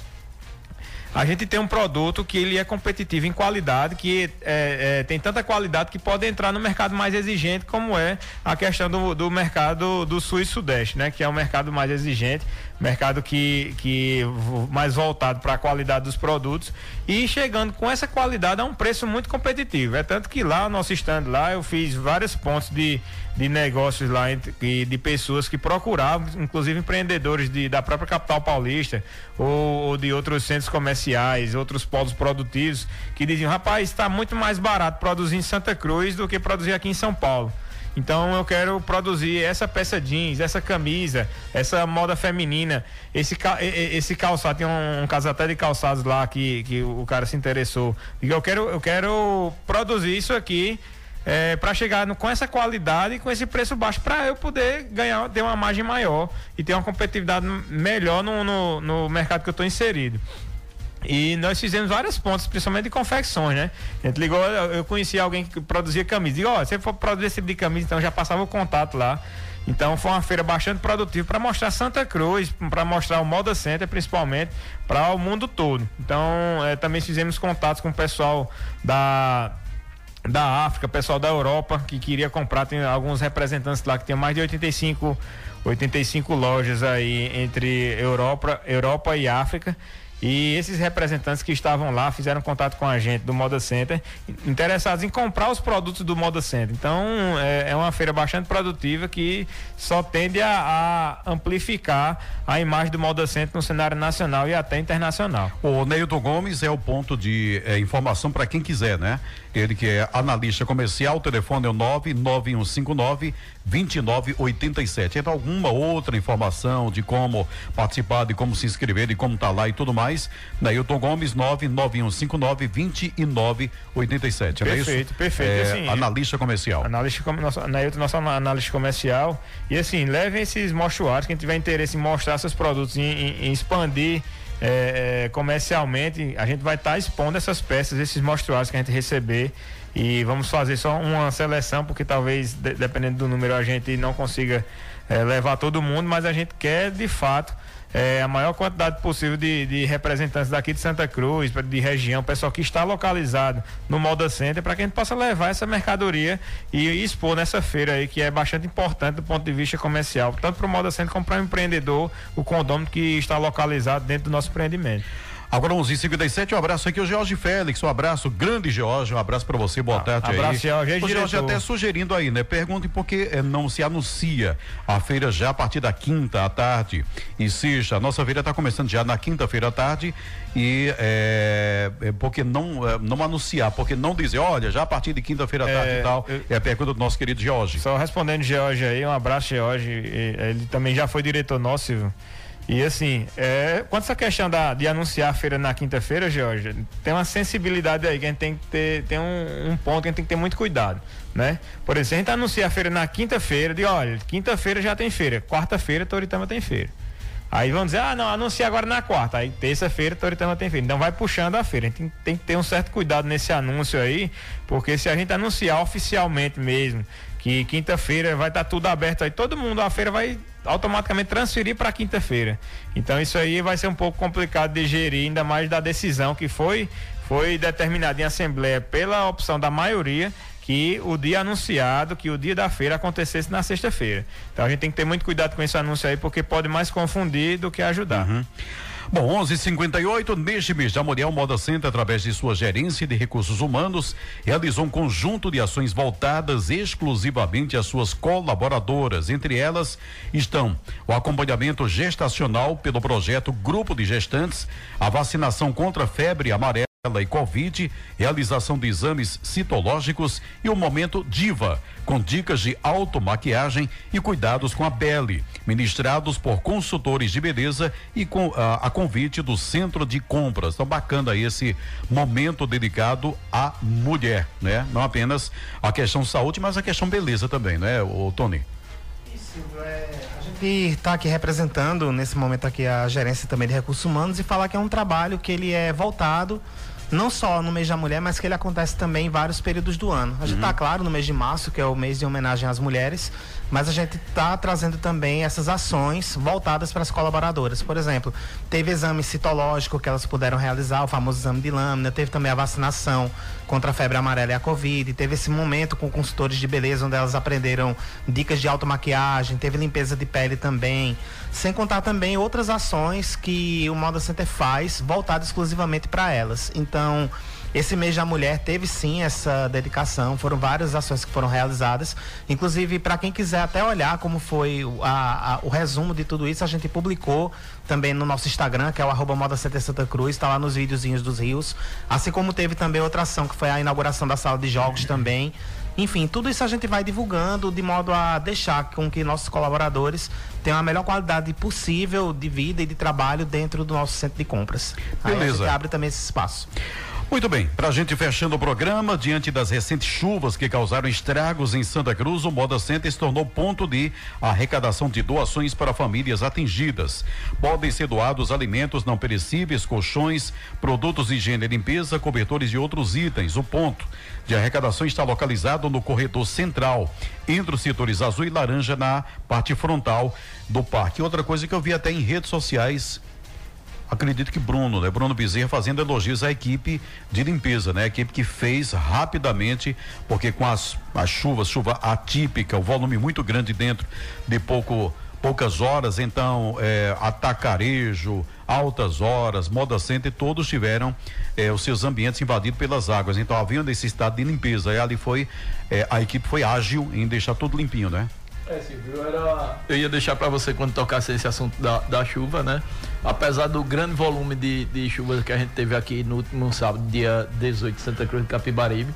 a gente tem um produto que ele é competitivo em qualidade, que é, é, tem tanta qualidade que pode entrar no mercado mais exigente, como é a questão do, do mercado do sul e sudeste, né? Que é o mercado mais exigente, mercado que, que mais voltado para a qualidade dos produtos e chegando com essa qualidade a um preço muito competitivo. É tanto que lá, nosso stand lá, eu fiz vários pontos de, de negócios lá e de pessoas que procuravam, inclusive empreendedores de, da própria capital paulista ou, ou de outros centros comerciais, outros polos produtivos, que diziam, rapaz, está muito mais barato produzir em Santa Cruz do que produzir aqui em São Paulo. Então eu quero produzir essa peça jeans, essa camisa, essa moda feminina, esse, esse calçado, tem um, um de calçados lá que, que o cara se interessou. Eu quero, eu quero produzir isso aqui é, para chegar no, com essa qualidade e com esse preço baixo para eu poder ganhar, ter uma margem maior e ter uma competitividade melhor no, no, no mercado que eu estou inserido. E nós fizemos vários pontos, principalmente de confecções, né? A gente ligou, eu conheci alguém que produzia camisa. Digo, ó, oh, se for produzir esse tipo de camisa, então já passava o contato lá. Então foi uma feira bastante produtiva para mostrar Santa Cruz, para mostrar o Moda Center, principalmente, para o mundo todo. Então é, também fizemos contatos com o pessoal da da África, pessoal da Europa que queria comprar, tem alguns representantes lá que tem mais de 85 85 lojas aí entre Europa, Europa e África. E esses representantes que estavam lá fizeram contato com a gente do Moda Center, interessados em comprar os produtos do Moda Center. Então é, é uma feira bastante produtiva que só tende a, a, amplificar a imagem do Moda Center no cenário nacional e até internacional. O Neilton Gomes é o ponto de é, informação para quem quiser, né? Ele que é analista comercial, o telefone é o 99159 2987. Então, alguma outra informação de como participar, de como se inscrever, de como tá lá e tudo mais, Neilton Gomes, 99159 2987. Perfeito, é perfeito. É, assim, analista comercial. Analista, nosso, Neilton, nosso analista comercial. E assim, levem esses mostruários, quem tiver interesse em mostrar seus produtos, em, em, em expandir é, é, comercialmente, a gente vai estar tá expondo essas peças, esses mostruários que a gente receber e vamos fazer só uma seleção, porque talvez, de, dependendo do número, a gente não consiga é, levar todo mundo, mas a gente quer de fato é, a maior quantidade possível de, de, representantes daqui de Santa Cruz, de região, pessoal que está localizado no Moda Center, para que a gente possa levar essa mercadoria e expor nessa feira aí, que é bastante importante do ponto de vista comercial, tanto para o Moda Center como para o empreendedor, o condômino que está localizado dentro do nosso empreendimento. Agora 11:57 um abraço aqui o Jorge Félix, um abraço grande Jorge, um abraço para você, boa ah, tarde abraço, aí. Jorge, o Jorge até sugerindo aí, né? Pergunte por que eh, não se anuncia a feira já a partir da quinta à tarde e seja, a nossa feira está começando já na quinta-feira à tarde e é, é porque não é, não anunciar, porque não dizer, olha, já a partir de quinta-feira à tarde e tal, eu, é a pergunta do nosso querido Jorge. Só respondendo Jorge aí, um abraço Jorge, ele também já foi diretor nosso. E assim, é, quanto essa questão da, de anunciar a feira na quinta-feira, Jorge, tem uma sensibilidade aí que a gente tem que ter, tem um, um, ponto que a gente tem que ter muito cuidado, né? Por exemplo, se a gente anunciar a feira na quinta-feira, de olha, quinta-feira já tem feira, quarta-feira Toritama tem feira. Aí vão dizer, ah, não, anuncia agora na quarta. Aí terça-feira Toritama tem feira. Então vai puxando a feira. A gente tem, tem, que ter um certo cuidado nesse anúncio aí, porque se a gente anunciar oficialmente mesmo que quinta-feira vai estar tá tudo aberto aí, todo mundo, a feira vai automaticamente transferir para quinta-feira. Então isso aí vai ser um pouco complicado de gerir, ainda mais da decisão que foi foi determinada em assembleia pela opção da maioria que o dia anunciado, que o dia da feira acontecesse na sexta-feira. Então a gente tem que ter muito cuidado com esse anúncio aí, porque pode mais confundir do que ajudar. Uhum. Bom, 11:58 neste mês, Jamoriel Moda Center, através de sua gerência de recursos humanos, realizou um conjunto de ações voltadas exclusivamente às suas colaboradoras. Entre elas estão o acompanhamento gestacional pelo projeto Grupo de Gestantes, a vacinação contra a febre amarela e Covid, realização de exames citológicos e o momento Diva, com dicas de automaquiagem e cuidados com a pele, ministrados por consultores de beleza e com a, a convite do Centro de Compras. Então bacana esse momento dedicado à mulher, né? Não apenas a questão saúde, mas a questão beleza também, né, o Tony? Isso, é, gente está aqui representando nesse momento aqui a gerência também de recursos humanos e falar que é um trabalho que ele é voltado não só no mês da mulher, mas que ele acontece também em vários períodos do ano. A gente está, uhum. claro, no mês de março, que é o mês de homenagem às mulheres, mas a gente está trazendo também essas ações voltadas para as colaboradoras. Por exemplo, teve exame citológico que elas puderam realizar, o famoso exame de lâmina, teve também a vacinação contra a febre amarela e a Covid, teve esse momento com consultores de beleza, onde elas aprenderam dicas de automaquiagem, teve limpeza de pele também, sem contar também outras ações que o Moda Center faz voltado exclusivamente para elas. Então, esse mês da mulher teve sim essa dedicação, foram várias ações que foram realizadas. Inclusive, para quem quiser até olhar como foi a, a, o resumo de tudo isso, a gente publicou também no nosso Instagram, que é o arroba Moda CT Santa Cruz, está lá nos videozinhos dos rios. Assim como teve também outra ação, que foi a inauguração da sala de jogos também. Enfim, tudo isso a gente vai divulgando de modo a deixar com que nossos colaboradores tenham a melhor qualidade possível de vida e de trabalho dentro do nosso centro de compras. Beleza. Aí a gente abre também esse espaço. Muito bem, para a gente fechando o programa, diante das recentes chuvas que causaram estragos em Santa Cruz, o Moda Center se tornou ponto de arrecadação de doações para famílias atingidas. Podem ser doados alimentos não perecíveis, colchões, produtos de higiene e limpeza, cobertores e outros itens. O ponto de arrecadação está localizado no corredor central, entre os setores azul e laranja na parte frontal do parque. Outra coisa que eu vi até em redes sociais acredito que Bruno, né? Bruno Bezerra fazendo elogios à equipe de limpeza, né? A equipe que fez rapidamente, porque com as, as chuvas, chuva atípica, o volume muito grande dentro de pouco poucas horas, então é, atacarejo, altas horas, moda center, todos tiveram é, os seus ambientes invadidos pelas águas. Então havia necessidade de limpeza. E ali foi, é, a equipe foi ágil em deixar tudo limpinho, né? É, Silvio, era... eu ia deixar para você quando tocasse esse assunto da, da chuva, né? Apesar do grande volume de, de chuvas que a gente teve aqui no último sábado, dia 18, de Santa Cruz de Capibaribe,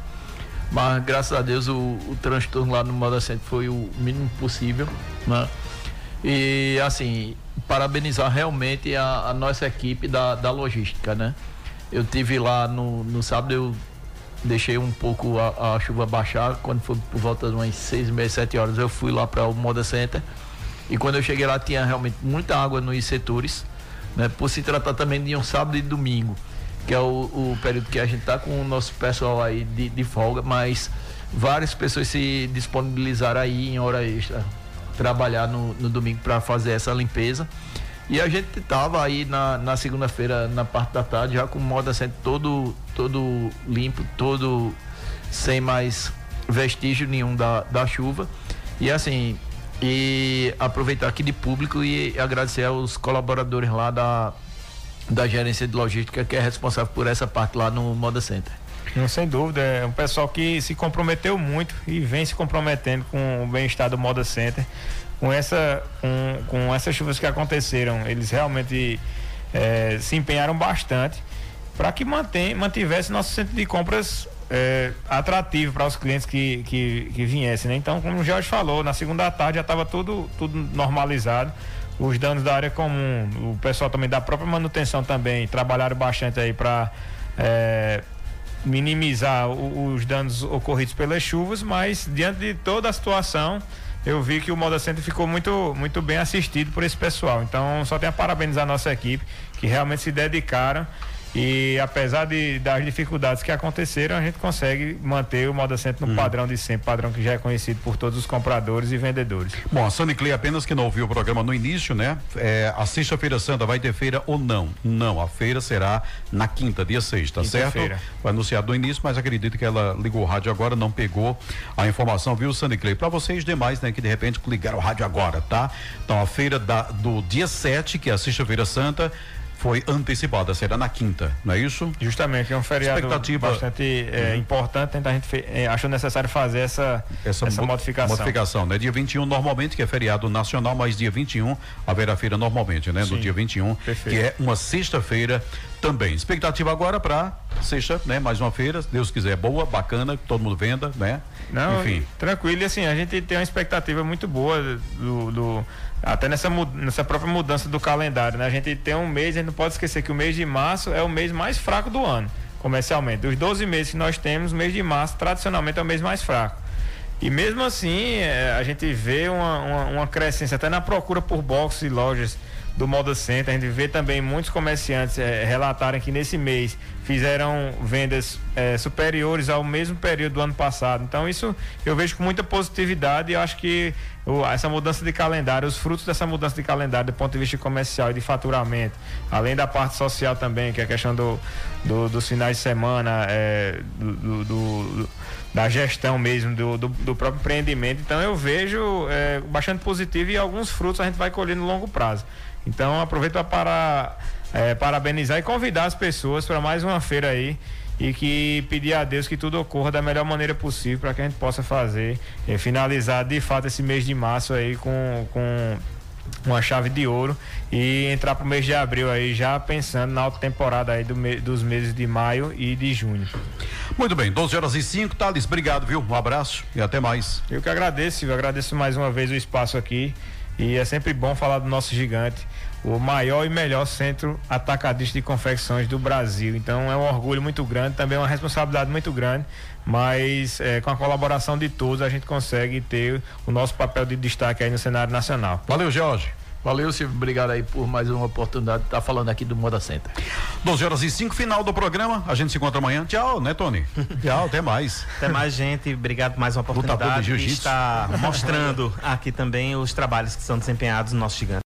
mas graças a Deus o, o transtorno lá no Moda Centro foi o mínimo possível, né? E assim, parabenizar realmente a, a nossa equipe da, da logística, né? Eu tive lá no, no sábado, eu deixei um pouco a, a, chuva baixar. Quando foi por volta de umas seis, meia, sete horas, eu fui lá para o Moda Center. E quando eu cheguei lá, tinha realmente muita água nos setores, né? Por se tratar também de um sábado e domingo, que é o, o período que a gente está com o nosso pessoal aí de, de folga, mas várias pessoas se disponibilizaram aí em hora extra, trabalhar no, no domingo para fazer essa limpeza. E a gente tava aí na, na segunda-feira, na parte da tarde, já com o moda centro todo, todo limpo, todo sem mais vestígio nenhum da, da chuva. E assim, e aproveitar aqui de público e agradecer aos colaboradores lá da, da gerência de logística que é responsável por essa parte lá no Moda Center. Não, sem dúvida, é um pessoal que se comprometeu muito e vem se comprometendo com o bem-estar do Moda Center com, essa, com, com essas chuvas que aconteceram, eles realmente é, se empenharam bastante para que mantém, mantivesse nosso centro de compras é, atrativo para os clientes que, que, que viessem. Né? Então, como o Jorge falou, na segunda tarde já estava tudo, tudo normalizado. Os danos da área comum, o pessoal também da própria manutenção também trabalharam bastante aí para é, minimizar o, os danos ocorridos pelas chuvas, mas diante de toda a situação, eu vi que o Moda Center ficou muito, muito bem assistido por esse pessoal. Então, só tenho a parabenizar a nossa equipe, que realmente se dedicaram e apesar de, das dificuldades que aconteceram, a gente consegue manter o Moda Center no hum. padrão de sempre, padrão que já é conhecido por todos os compradores e vendedores. Bom, a Sony Clay apenas que não ouviu o programa no início, né? É, a sexta-feira santa vai ter feira ou não? Não, a feira será na quinta, dia 6, tá certo? Foi anunciado no início, mas acredito que ela ligou o rádio agora, não pegou a informação, viu, Sandy Clay? Para vocês demais, né, que de repente ligaram o rádio agora, tá? Então a feira da, do dia 7, que é a sexta-feira santa, foi antecipada, será na quinta, não é isso? Justamente, é um feriado Expectativa... bastante é, uhum. importante, então a gente fe... É, achou necessário fazer essa, essa, essa modificação. Modificação, né? Dia 21 normalmente, que é feriado nacional, mas dia 21 haverá feira normalmente, né? Sim. No dia 21, Perfeito. que é uma sexta-feira também. Expectativa agora para sexta, né? Mais uma feira, se Deus quiser, boa, bacana, que todo mundo venda, né? Não, Enfim. tranquilo. E assim, a gente tem uma expectativa muito boa do, do- até nessa, nessa própria mudança do calendário, né? A gente tem um mês, a gente não pode esquecer que o mês de março é o mês mais fraco do ano, comercialmente. Dos 12 meses que nós temos, o mês de março tradicionalmente é o mês mais fraco. E mesmo assim, eh, a gente vê uma, uma, uma crescência até na procura por boxes e lojas do Moda Center. A gente vê também muitos comerciantes eh, relatarem que nesse mês fizeram vendas eh, superiores ao mesmo período do ano passado. Então, isso eu vejo com muita positividade e acho que o- essa mudança de calendário, os frutos dessa mudança de calendário do ponto de vista comercial e de faturamento, além da parte social também, que é a questão do, do- dos finais de semana, eh, do- do- da gestão mesmo do próprio empreendimento. Então eu vejo é, bastante positivo e alguns frutos a gente vai colher no longo prazo. Então aproveito para é, parabenizar e convidar as pessoas para mais uma feira aí e que pedir a Deus que tudo ocorra da melhor maneira possível para que a gente possa fazer, é, finalizar de fato esse mês de março aí com, com uma chave de ouro e entrar para o mês de abril aí já pensando na alta temporada aí do me- dos meses de maio e de junho. Muito bem, 12 horas e 5, Thales, obrigado, viu? Um abraço e até mais. Eu que agradeço, Silvio. Agradeço mais uma vez o espaço aqui. E é sempre bom falar do nosso gigante, o maior e melhor centro atacadista de confecções do Brasil. Então é um orgulho muito grande, também é uma responsabilidade muito grande, mas eh, com a colaboração de todos a gente consegue ter o nosso papel de destaque aí no cenário nacional. Valeu, Jorge. Valeu, Silvio. Obrigado aí por mais uma oportunidade de estar falando aqui do Moda Center. 12 horas e 5, final do programa. A gente se encontra amanhã. Tchau, né, Tony? Tchau, até mais. Até mais, gente. Obrigado por mais uma oportunidade de estar mostrando aqui também os trabalhos que são desempenhados no nosso gigante.